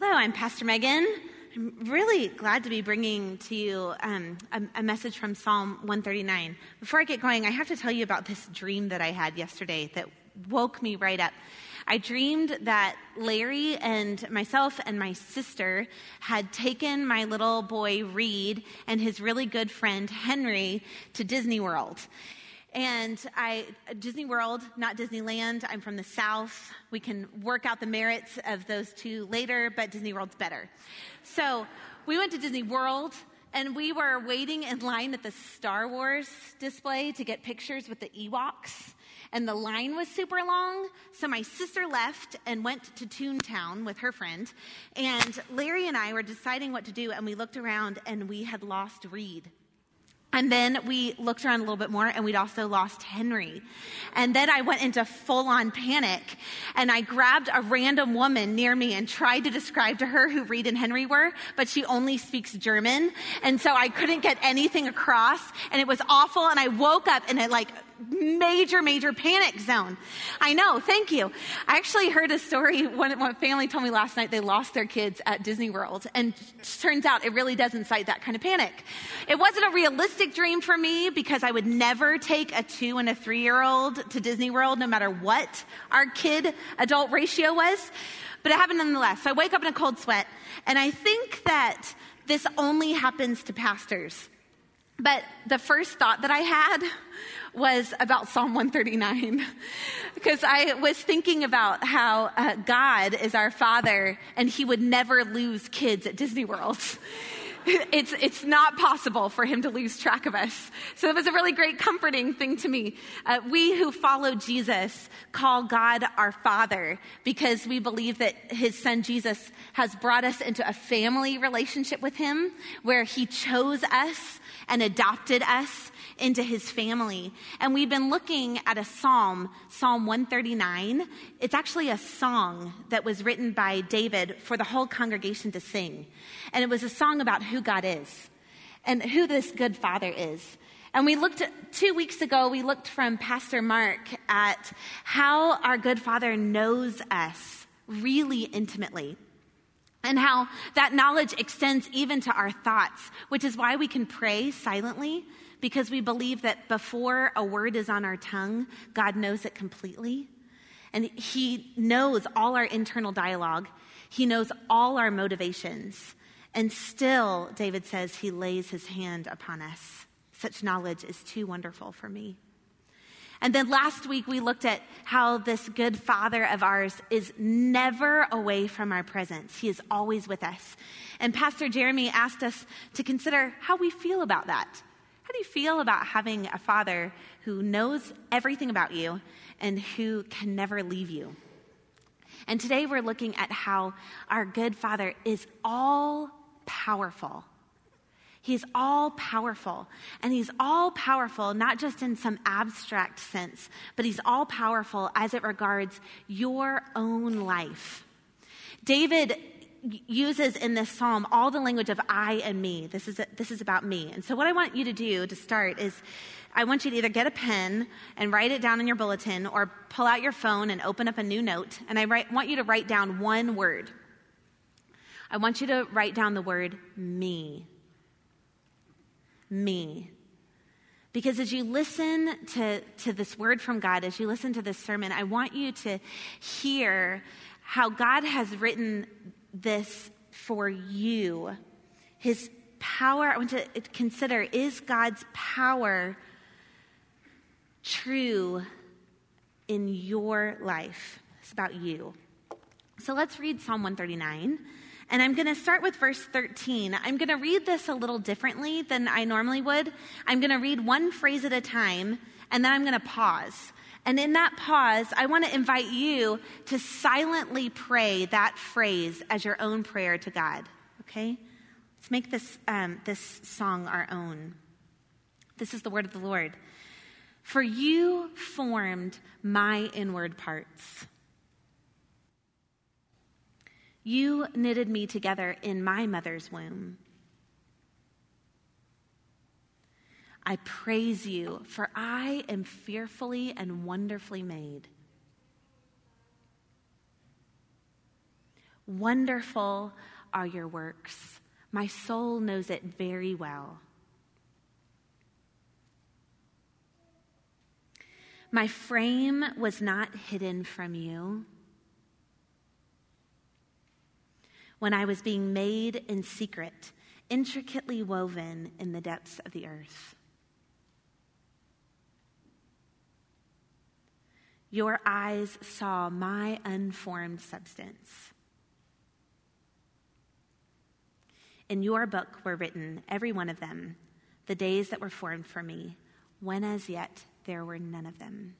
Hello, I'm Pastor Megan. I'm really glad to be bringing to you um, a, a, message from Psalm 139. Before I get going, I have to tell you about this dream that I had yesterday that woke me right up. I dreamed that Larry and myself and my sister had taken my little boy Reed and his really good friend Henry to Disney World. And I, Disney World, not Disneyland. I'm from the South. We can work out the merits of those two later, but Disney World's better. So we went to Disney World and we were waiting in line at the Star Wars display to get pictures with the Ewoks. And the line was super long. So my sister left and went to Toontown with her friend. And Larry and I were deciding what to do. And we looked around and we had lost Reed. And then we looked around a little bit more and we'd also lost Henry. And then I went into full on panic and I grabbed a random woman near me and tried to describe to her who Reed and Henry were, but she only speaks German. And so I couldn't get anything across and it was awful. And I woke up and a like major, major panic zone. I know. Thank you. I actually heard a story. One, family told me last night they lost their kids at Disney World. And turns out it really does incite that kind of panic. It wasn't a realistic dream for me because I would never take a two and a three year old to Disney World no matter what our kid adult ratio was. But it happened nonetheless. So I wake up in a cold sweat and I think that this only happens to pastors. But the first thought that I had was about Psalm 139 because I was thinking about how uh, God is our father and he would never lose kids at Disney World. It's, it's not possible for him to lose track of us. So it was a really great comforting thing to me. Uh, we who follow Jesus call God our Father because we believe that his son Jesus has brought us into a family relationship with him where he chose us and adopted us into his family. And we've been looking at a psalm, Psalm 139. It's actually a song that was written by David for the whole congregation to sing. And it was a song about who God is and who this good father is. And we looked at, two weeks ago, we looked from Pastor Mark at how our good father knows us really intimately and how that knowledge extends even to our thoughts, which is why we can pray silently because we believe that before a word is on our tongue, God knows it completely. And He knows all our internal dialogue, He knows all our motivations. And still, David says, He lays His hand upon us. Such knowledge is too wonderful for me. And then last week we looked at how this good father of ours is never away from our presence. He is always with us. And Pastor Jeremy asked us to consider how we feel about that. How do you feel about having a father who knows everything about you and who can never leave you? And today we're looking at how our good father is all powerful. He's all powerful. And he's all powerful, not just in some abstract sense, but he's all powerful as it regards your own life. David uses in this psalm all the language of I and me. This is, this is about me. And so, what I want you to do to start is I want you to either get a pen and write it down in your bulletin or pull out your phone and open up a new note. And I write, want you to write down one word. I want you to write down the word me. Me. Because as you listen to, to this word from God, as you listen to this sermon, I want you to hear how God has written this for you. His power, I want to consider is God's power true in your life? It's about you. So let's read Psalm 139. And I'm going to start with verse 13. I'm going to read this a little differently than I normally would. I'm going to read one phrase at a time, and then I'm going to pause. And in that pause, I want to invite you to silently pray that phrase as your own prayer to God. Okay? Let's make this, um, this song our own. This is the word of the Lord. For you formed my inward parts. You knitted me together in my mother's womb. I praise you, for I am fearfully and wonderfully made. Wonderful are your works. My soul knows it very well. My frame was not hidden from you. When I was being made in secret, intricately woven in the depths of the earth. Your eyes saw my unformed substance. In your book were written, every one of them, the days that were formed for me, when as yet there were none of them.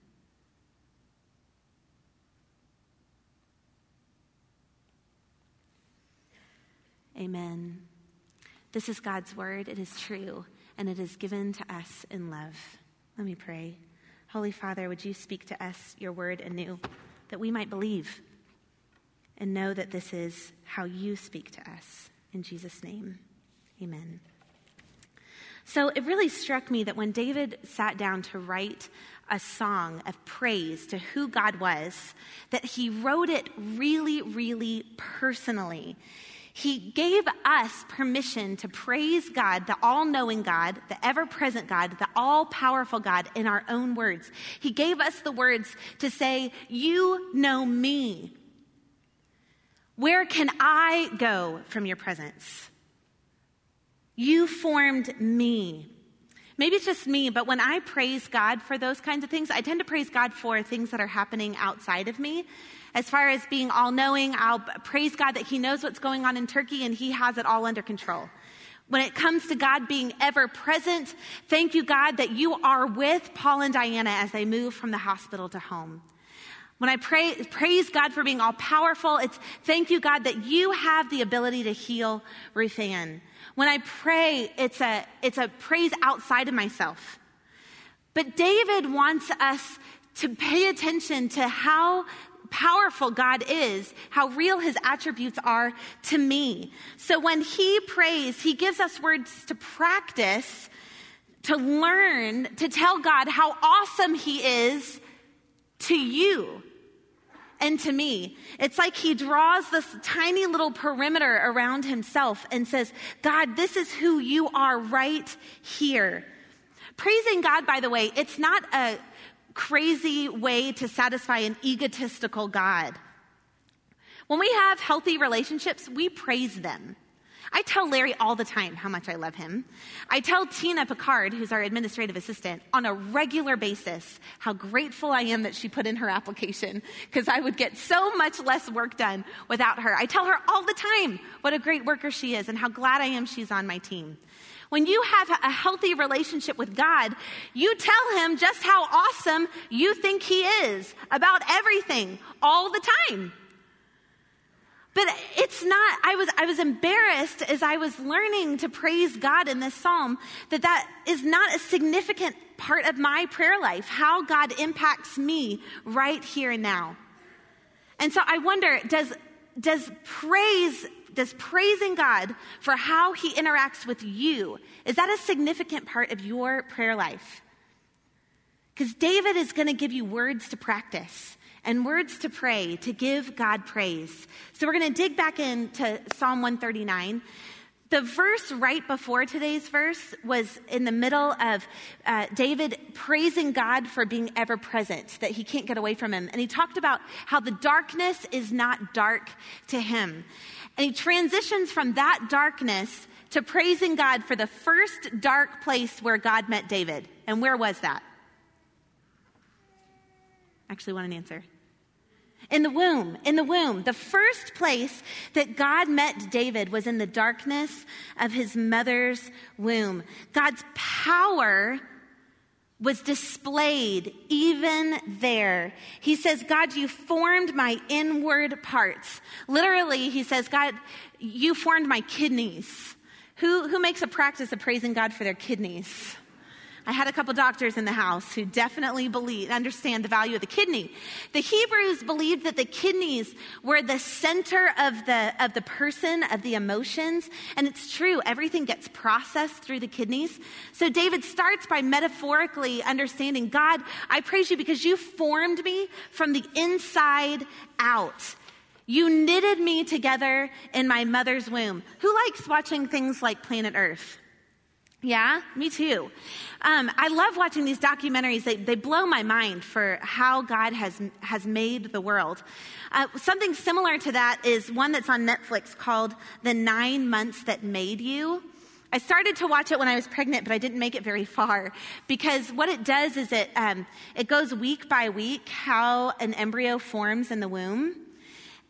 Amen. This is God's word. It is true, and it is given to us in love. Let me pray. Holy Father, would you speak to us your word anew, that we might believe and know that this is how you speak to us. In Jesus' name, amen. So it really struck me that when David sat down to write a song of praise to who God was, that he wrote it really, really personally. He gave us permission to praise God, the all knowing God, the ever present God, the all powerful God, in our own words. He gave us the words to say, You know me. Where can I go from your presence? You formed me. Maybe it's just me, but when I praise God for those kinds of things, I tend to praise God for things that are happening outside of me. As far as being all knowing, I'll praise God that He knows what's going on in Turkey and He has it all under control. When it comes to God being ever present, thank you, God, that you are with Paul and Diana as they move from the hospital to home. When I pray, praise God for being all powerful, it's thank you, God, that you have the ability to heal Ruth Ann. When I pray, it's a, it's a praise outside of myself. But David wants us to pay attention to how powerful God is, how real his attributes are to me. So when he prays, he gives us words to practice, to learn, to tell God how awesome he is to you and to me. It's like he draws this tiny little perimeter around himself and says, God, this is who you are right here. Praising God, by the way, it's not a crazy way to satisfy an egotistical God. When we have healthy relationships, we praise them. I tell Larry all the time how much I love him. I tell Tina Picard, who's our administrative assistant, on a regular basis how grateful I am that she put in her application because I would get so much less work done without her. I tell her all the time what a great worker she is and how glad I am she's on my team. When you have a healthy relationship with God, you tell him just how awesome you think he is about everything all the time. But it's not, I was, I was embarrassed as I was learning to praise God in this psalm that that is not a significant part of my prayer life, how God impacts me right here and now. And so I wonder, does, does praise does praising God for how he interacts with you, is that a significant part of your prayer life? Because David is going to give you words to practice and words to pray to give God praise. So we're going to dig back into Psalm 139. The verse right before today's verse was in the middle of uh, David praising God for being ever present, that he can't get away from him. And he talked about how the darkness is not dark to him. And he transitions from that darkness to praising God for the first dark place where God met David. And where was that? Actually, want an answer. In the womb, in the womb. The first place that God met David was in the darkness of his mother's womb. God's power was displayed even there. He says, God, you formed my inward parts. Literally, he says, God, you formed my kidneys. Who, who makes a practice of praising God for their kidneys? I had a couple doctors in the house who definitely believe, understand the value of the kidney. The Hebrews believed that the kidneys were the center of the, of the person, of the emotions. And it's true, everything gets processed through the kidneys. So David starts by metaphorically understanding God, I praise you because you formed me from the inside out. You knitted me together in my mother's womb. Who likes watching things like Planet Earth? Yeah, me too. Um, I love watching these documentaries. They, they blow my mind for how God has, has made the world. Uh, something similar to that is one that's on Netflix called The Nine Months That Made You. I started to watch it when I was pregnant, but I didn't make it very far because what it does is it, um, it goes week by week how an embryo forms in the womb.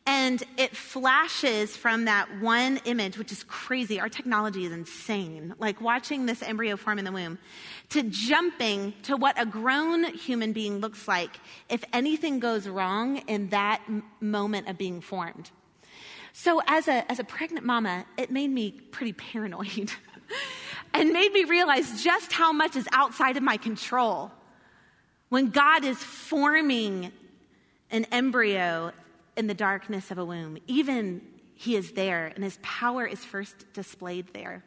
And it flashes from that one image, which is crazy. Our technology is insane. Like watching this embryo form in the womb, to jumping to what a grown human being looks like if anything goes wrong in that m- moment of being formed. So, as a, as a pregnant mama, it made me pretty paranoid and made me realize just how much is outside of my control. When God is forming an embryo in the darkness of a womb. Even he is there, and his power is first displayed there.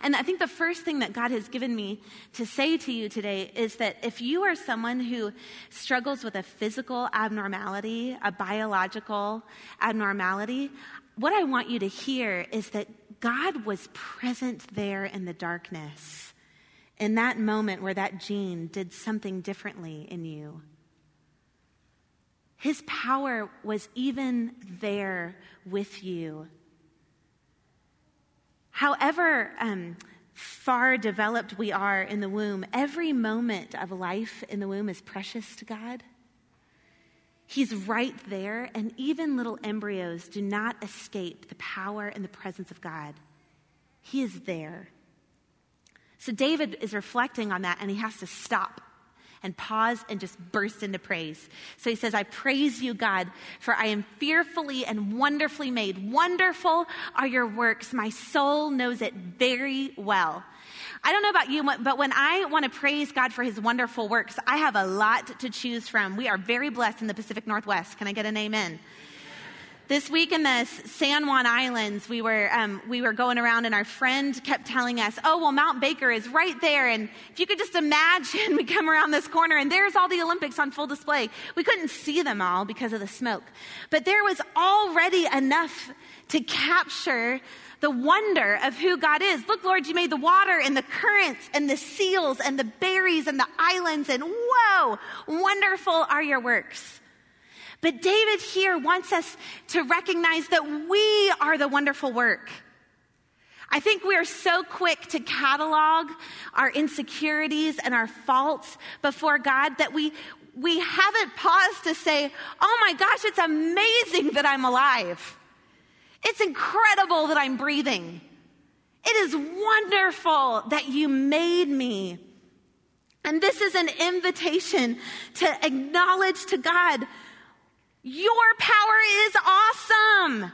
And I think the first thing that God has given me to say to you today is that if you are someone who struggles with a physical abnormality, a biological abnormality, what I want you to hear is that God was present there in the darkness, in that moment where that gene did something differently in you. His power was even there with you. However um, far developed we are in the womb, every moment of life in the womb is precious to God. He's right there, and even little embryos do not escape the power and the presence of God. He is there. So David is reflecting on that, and he has to stop and pause and just burst into praise. So he says, I praise you, God, for I am fearfully and wonderfully made. Wonderful are your works. My soul knows it very well. I don't know about you, but when I want to praise God for his wonderful works, I have a lot to choose from. We are very blessed in the Pacific Northwest. Can I get an amen? This week in the San Juan Islands, we were, um, we were going around and our friend kept telling us, oh, well, Mount Baker is right there. And if you could just imagine, we come around this corner and there's all the Olympics on full display. We couldn't see them all because of the smoke. But there was already enough to capture the wonder of who God is. Look, Lord, you made the water and the currents and the seals and the berries and the islands, and whoa, wonderful are your works. But David here wants us to recognize that we are the wonderful work. I think we are so quick to catalog our insecurities and our faults before God that we, we haven't paused to say, oh my gosh, it's amazing that I'm alive. It's incredible that I'm breathing. It is wonderful that you made me. And this is an invitation to acknowledge to God your power is awesome.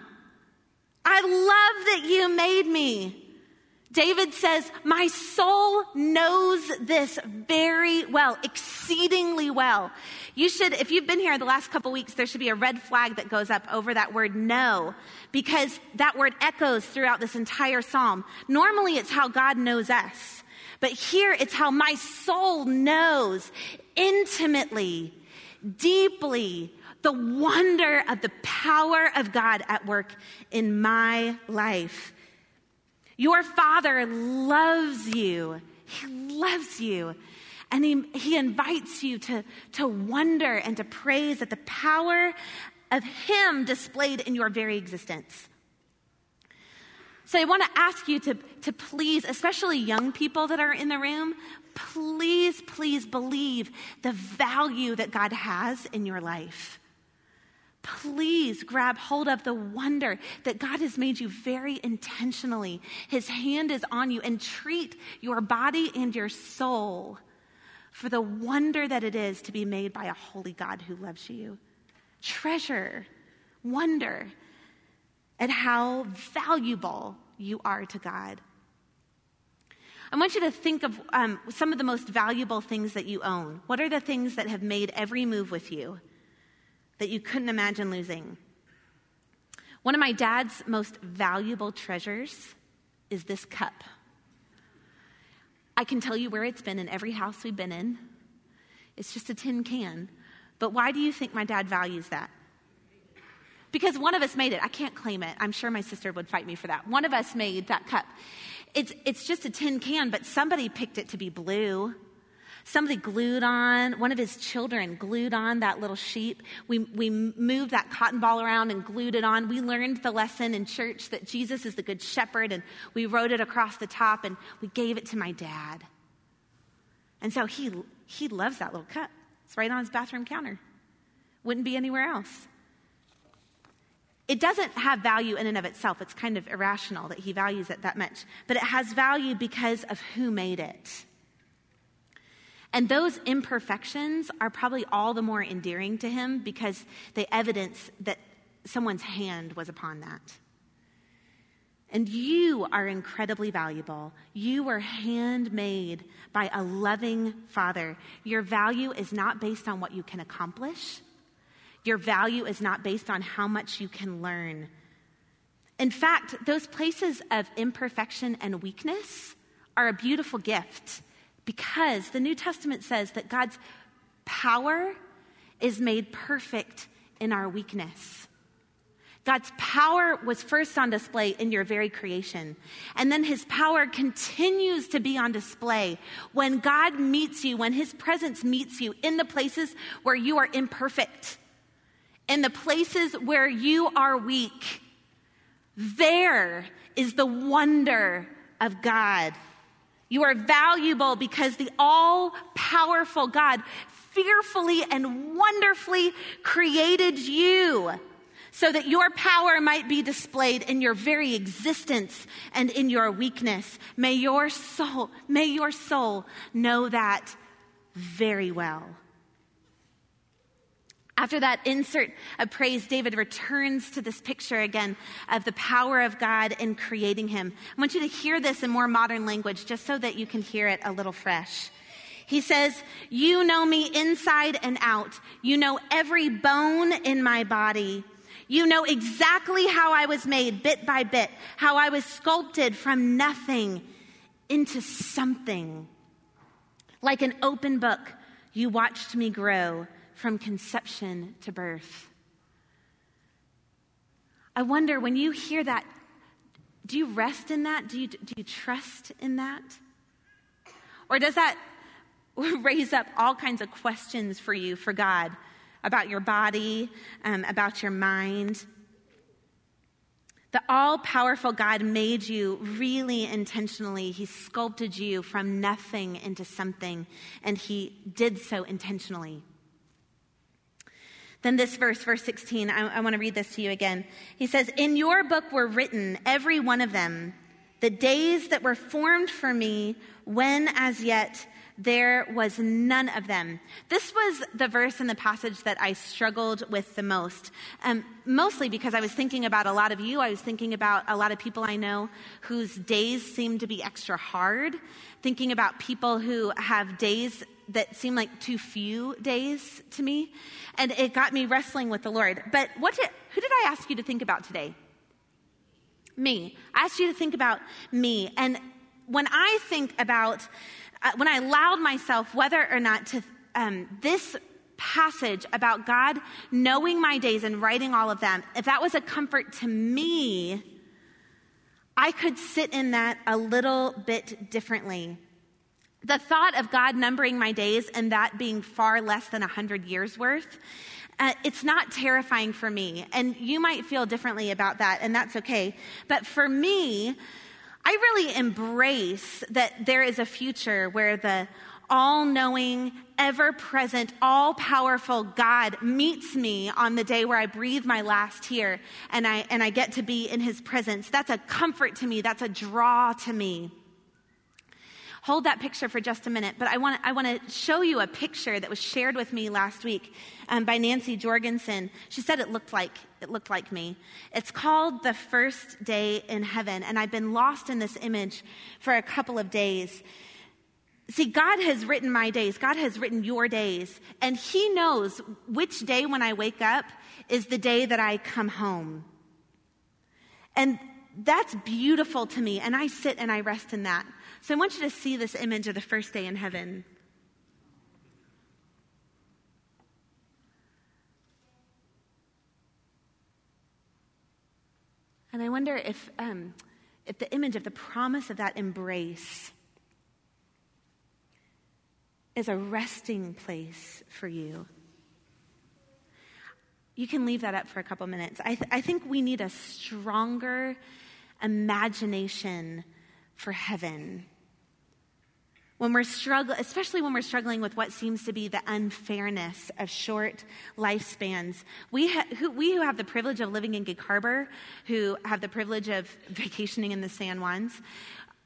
I love that you made me. David says, My soul knows this very well, exceedingly well. You should, if you've been here the last couple weeks, there should be a red flag that goes up over that word know, because that word echoes throughout this entire psalm. Normally, it's how God knows us, but here it's how my soul knows intimately, deeply, the wonder of the power of God at work in my life. Your Father loves you. He loves you. And he, he invites you to, to wonder and to praise at the power of Him displayed in your very existence. So I want to ask you to, to please, especially young people that are in the room, please, please believe the value that God has in your life please grab hold of the wonder that God has made you very intentionally. His hand is on you and treat your body and your soul for the wonder that it is to be made by a holy God who loves you. Treasure, wonder at how valuable you are to God. I want you to think of um, some of the most valuable things that you own. What are the things that have made every move with you? That you couldn't imagine losing. One of my dad's most valuable treasures is this cup. I can tell you where it's been in every house we've been in. It's just a tin can. But why do you think my dad values that? because one of us made it. I can't claim it. I'm sure my sister would fight me for that. One of us made that cup. It's, it's just a tin can, but somebody picked it to be blue. Somebody glued on, one of his children glued on that little sheep. We, we moved that cotton ball around and glued it on. We learned the lesson in church that Jesus is the good shepherd, and we wrote it across the top, and we gave it to my dad. And so he, he loves that little cup. It's right on his bathroom counter. Wouldn't be anywhere else. It doesn't have value in and of itself. It's kind of irrational that he values it that much. But it has value because of who made it. And those imperfections are probably all the more endearing to him because they evidence that someone's hand was upon that. And you are incredibly valuable. You were handmade by a loving Father. Your value is not based on what you can accomplish, your value is not based on how much you can learn. In fact, those places of imperfection and weakness are a beautiful gift because the New Testament says that God's power is made perfect in our weakness. God's power was first on display in your very creation. And then his power continues to be on display when God meets you, when his presence meets you in the places where you are imperfect, in the places where you are weak. There is the wonder of God. You are valuable because the all powerful God fearfully and wonderfully created you so that your power might be displayed in your very existence and in your weakness. May your soul, may your soul know that very well. After that insert of praise, David returns to this picture again of the power of God in creating him. I want you to hear this in more modern language just so that you can hear it a little fresh. He says, You know me inside and out. You know every bone in my body. You know exactly how I was made bit by bit, how I was sculpted from nothing into something. Like an open book, you watched me grow from conception to birth. I wonder when you hear that, do you rest in that? Do you, do you trust in that? Or does that raise up all kinds of questions for you, for God, about your body, um, about your mind? The all powerful God made you really intentionally. He sculpted you from nothing into something, and He did so intentionally. Then this verse, verse 16, I, I want to read this to you again. He says, In your book were written, every one of them, the days that were formed for me, when as yet there was none of them. This was the verse in the passage that I struggled with the most. Um, mostly because I was thinking about a lot of you. I was thinking about a lot of people I know whose days seem to be extra hard. Thinking about people who have days that seem like too few days to me. And it got me wrestling with the Lord. But what did, who did I ask you to think about today? Me. I asked you to think about me. And when I think about, uh, when I allowed myself whether or not to, um, this passage about God knowing my days and writing all of them, if that was a comfort to me, I could sit in that a little bit differently. The thought of God numbering my days and that being far less than 100 years worth, uh, it's not terrifying for me. And you might feel differently about that, and that's okay. But for me, I really embrace that there is a future where the all knowing, ever present, all powerful God meets me on the day where I breathe my last here and I, and I get to be in his presence. That's a comfort to me, that's a draw to me. Hold that picture for just a minute, but I want, I want to show you a picture that was shared with me last week um, by Nancy Jorgensen. She said it looked like it looked like me. It's called "The First Day in Heaven," and I've been lost in this image for a couple of days. See, God has written my days. God has written your days. And He knows which day when I wake up is the day that I come home. And that's beautiful to me. And I sit and I rest in that. So I want you to see this image of the first day in heaven. And I wonder if, um, if the image of the promise of that embrace is a resting place for you. You can leave that up for a couple minutes. I, th- I think we need a stronger imagination for heaven. When we're struggling, especially when we're struggling with what seems to be the unfairness of short lifespans, we, ha- who, we who have the privilege of living in Gig Harbor, who have the privilege of vacationing in the San Juans,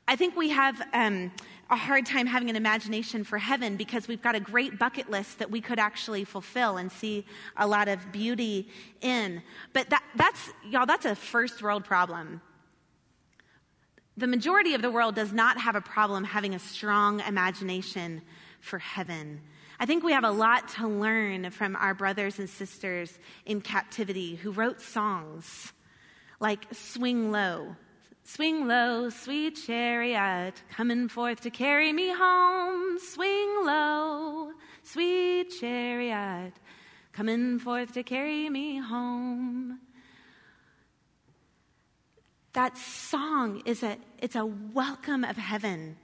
I think we have um, a hard time having an imagination for heaven because we've got a great bucket list that we could actually fulfill and see a lot of beauty in. But that, that's, y'all, that's a first world problem. The majority of the world does not have a problem having a strong imagination for heaven. I think we have a lot to learn from our brothers and sisters in captivity who wrote songs like Swing Low Swing low, sweet chariot, coming forth to carry me home. Swing low, sweet chariot, coming forth to carry me home. That song is a, it's a welcome of heaven.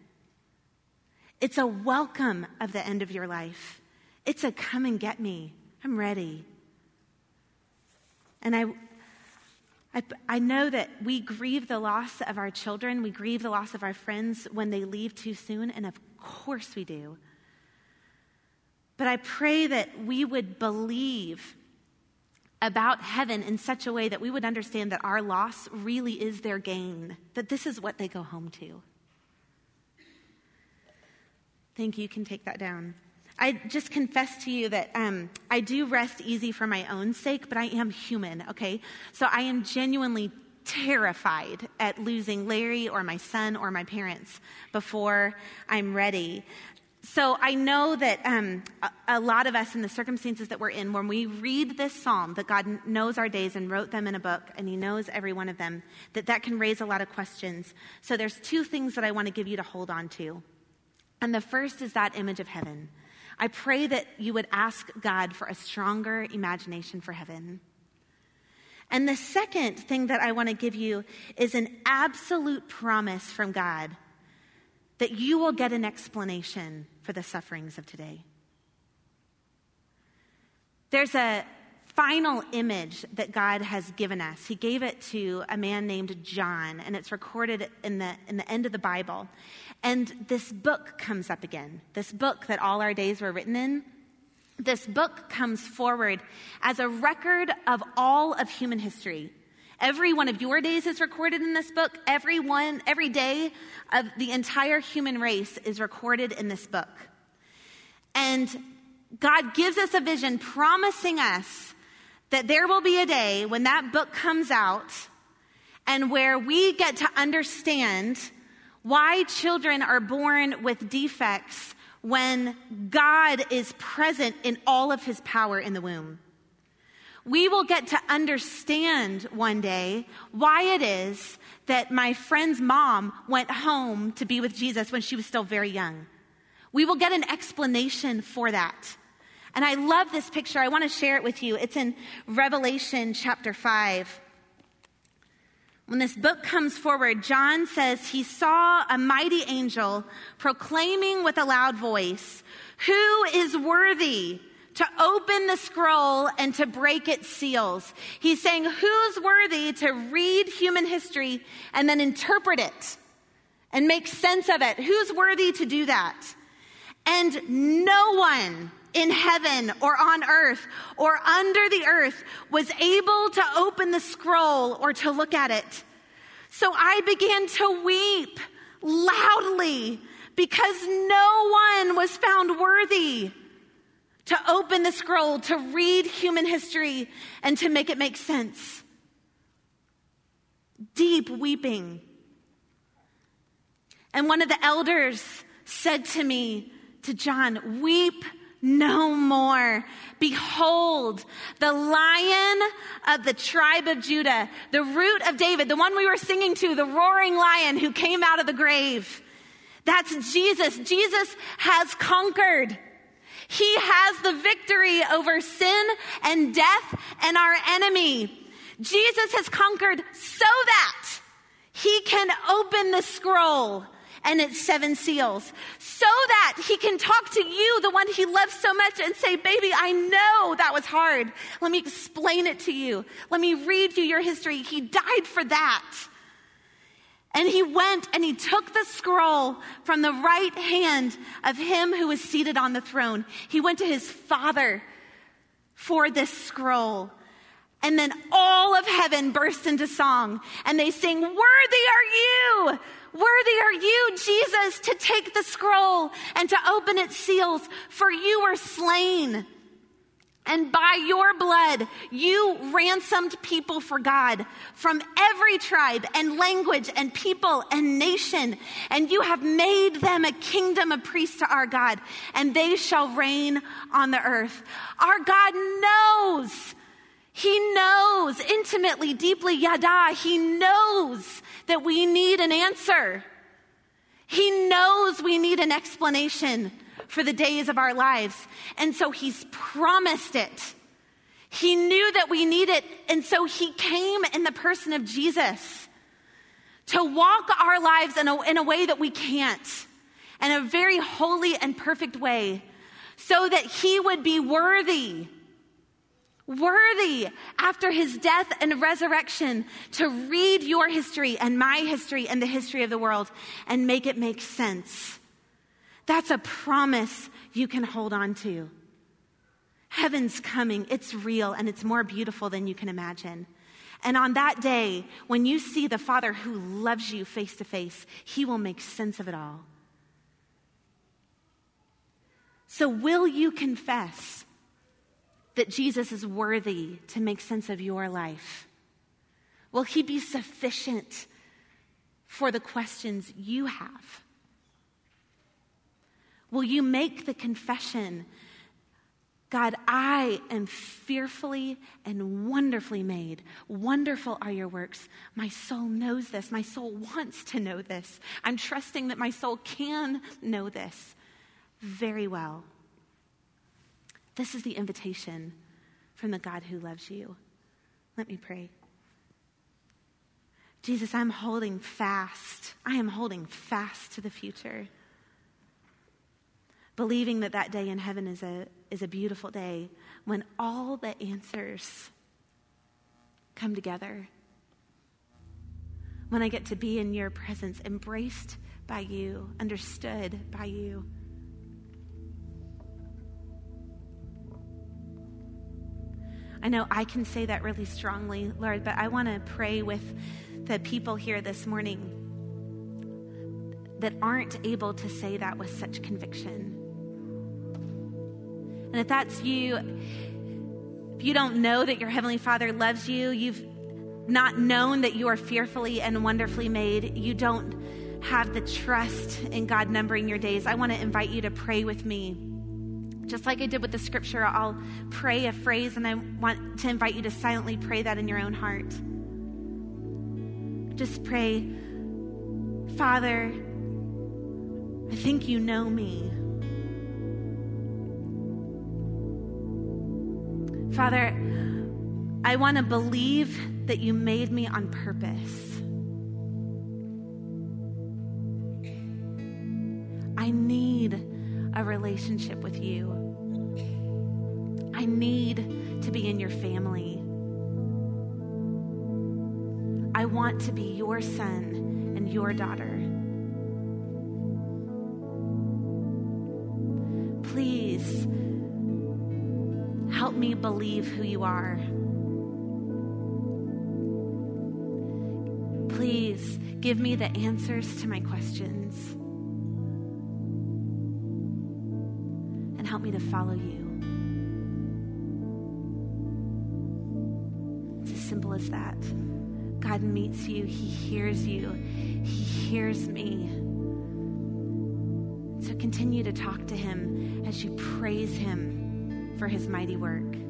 It's a welcome of the end of your life. It's a come and get me. I'm ready. And I, I, I know that we grieve the loss of our children, we grieve the loss of our friends when they leave too soon, and of course we do. But I pray that we would believe about heaven in such a way that we would understand that our loss really is their gain, that this is what they go home to. Thank you. You can take that down. I just confess to you that um, I do rest easy for my own sake, but I am human, okay? So I am genuinely terrified at losing Larry or my son or my parents before I'm ready. So I know that um, a, lot of us in the circumstances that we're in, when we read this psalm, that God knows our days and wrote them in a book, and He knows every one of them, that that can raise a lot of questions. So there's two things that I want to give you to hold on to. And the first is that image of heaven. I pray that you would ask God for a stronger imagination for heaven. And the second thing that I want to give you is an absolute promise from God that you will get an explanation for the sufferings of today. There's a final image that God has given us. He gave it to a man named John, and it's recorded in the, in the end of the Bible. And this book comes up again, this book that all our days were written in. This book comes forward as a record of all of human history. Every one of your days is recorded in this book. Every one, every day of the entire human race is recorded in this book. And God gives us a vision promising us that there will be a day when that book comes out and where we get to understand why children are born with defects when God is present in all of his power in the womb. We will get to understand one day why it is that my friend's mom went home to be with Jesus when she was still very young. We will get an explanation for that. And I love this picture. I want to share it with you. It's in Revelation chapter 5. When this book comes forward, John says he saw a mighty angel proclaiming with a loud voice, Who is worthy to open the scroll and to break its seals? He's saying, Who's worthy to read human history and then interpret it and make sense of it? Who's worthy to do that? And no one in heaven or on earth or under the earth was able to open the scroll or to look at it. So I began to weep loudly because no one was found worthy to open the scroll, to read human history, and to make it make sense. Deep weeping. And one of the elders said to me, to John, Weep no more. Behold, the lion of the tribe of Judah, the root of David, the one we were singing to, the roaring lion who came out of the grave. That's Jesus. Jesus has conquered. He has the victory over sin and death and our enemy. Jesus has conquered so that he can open the scroll and its seven seals so that he can talk to you, the one he loves so much, and say, Baby, I know that was hard. Let me explain it to you. Let me read you your history. He died for that. And he went and he took the scroll from the right hand of him who was seated on the throne. He went to his father for this scroll. And then all of heaven burst into song and they sing, Worthy are you! Worthy are you, Jesus, to take the scroll and to open its seals, for you were slain. And by your blood, you ransomed people for God from every tribe and language and people and nation. And you have made them a kingdom of priests to our God, and they shall reign on the earth. Our God knows. He knows intimately, deeply, yada. He knows that we need an answer. He knows we need an explanation for the days of our lives. And so he's promised it. He knew that we need it. And so he came in the person of Jesus to walk our lives in a, in a way that we can't, in a very holy and perfect way, so that he would be worthy worthy after his death and resurrection to read your history and my history and the history of the world and make it make sense. That's a promise you can hold on to. Heaven's coming, it's real, and it's more beautiful than you can imagine. And on that day, when you see the Father who loves you face to face, He will make sense of it all. So, will you confess that Jesus is worthy to make sense of your life? Will He be sufficient for the questions you have? Will you make the confession, God, I am fearfully and wonderfully made. Wonderful are your works. My soul knows this. My soul wants to know this. I'm trusting that my soul can know this very well. This is the invitation from the God who loves you. Let me pray. Jesus, I'm holding fast. I am holding fast to the future. Believing that that day in heaven is a, is a beautiful day when all the answers come together. When I get to be in your presence, embraced by you, understood by you. I know I can say that really strongly, Lord, but I want to pray with the people here this morning that aren't able to say that with such conviction. And if that's you, if you don't know that your Heavenly Father loves you, you've not known that you are fearfully and wonderfully made, you don't have the trust in God numbering your days, I want to invite you to pray with me just like I did with the scripture, I'll pray a phrase and I want to invite you to silently pray that in your own heart. Just pray, Father, I think you know me. Father, I want to believe that you made me on purpose. I need a relationship with you. I need to be in your family. I want to be your son and your daughter. Believe who you are. Please give me the answers to my questions. And help me to follow you. It's as simple as that. God meets you, He hears you, He hears me. So continue to talk to Him as you praise Him for His mighty work.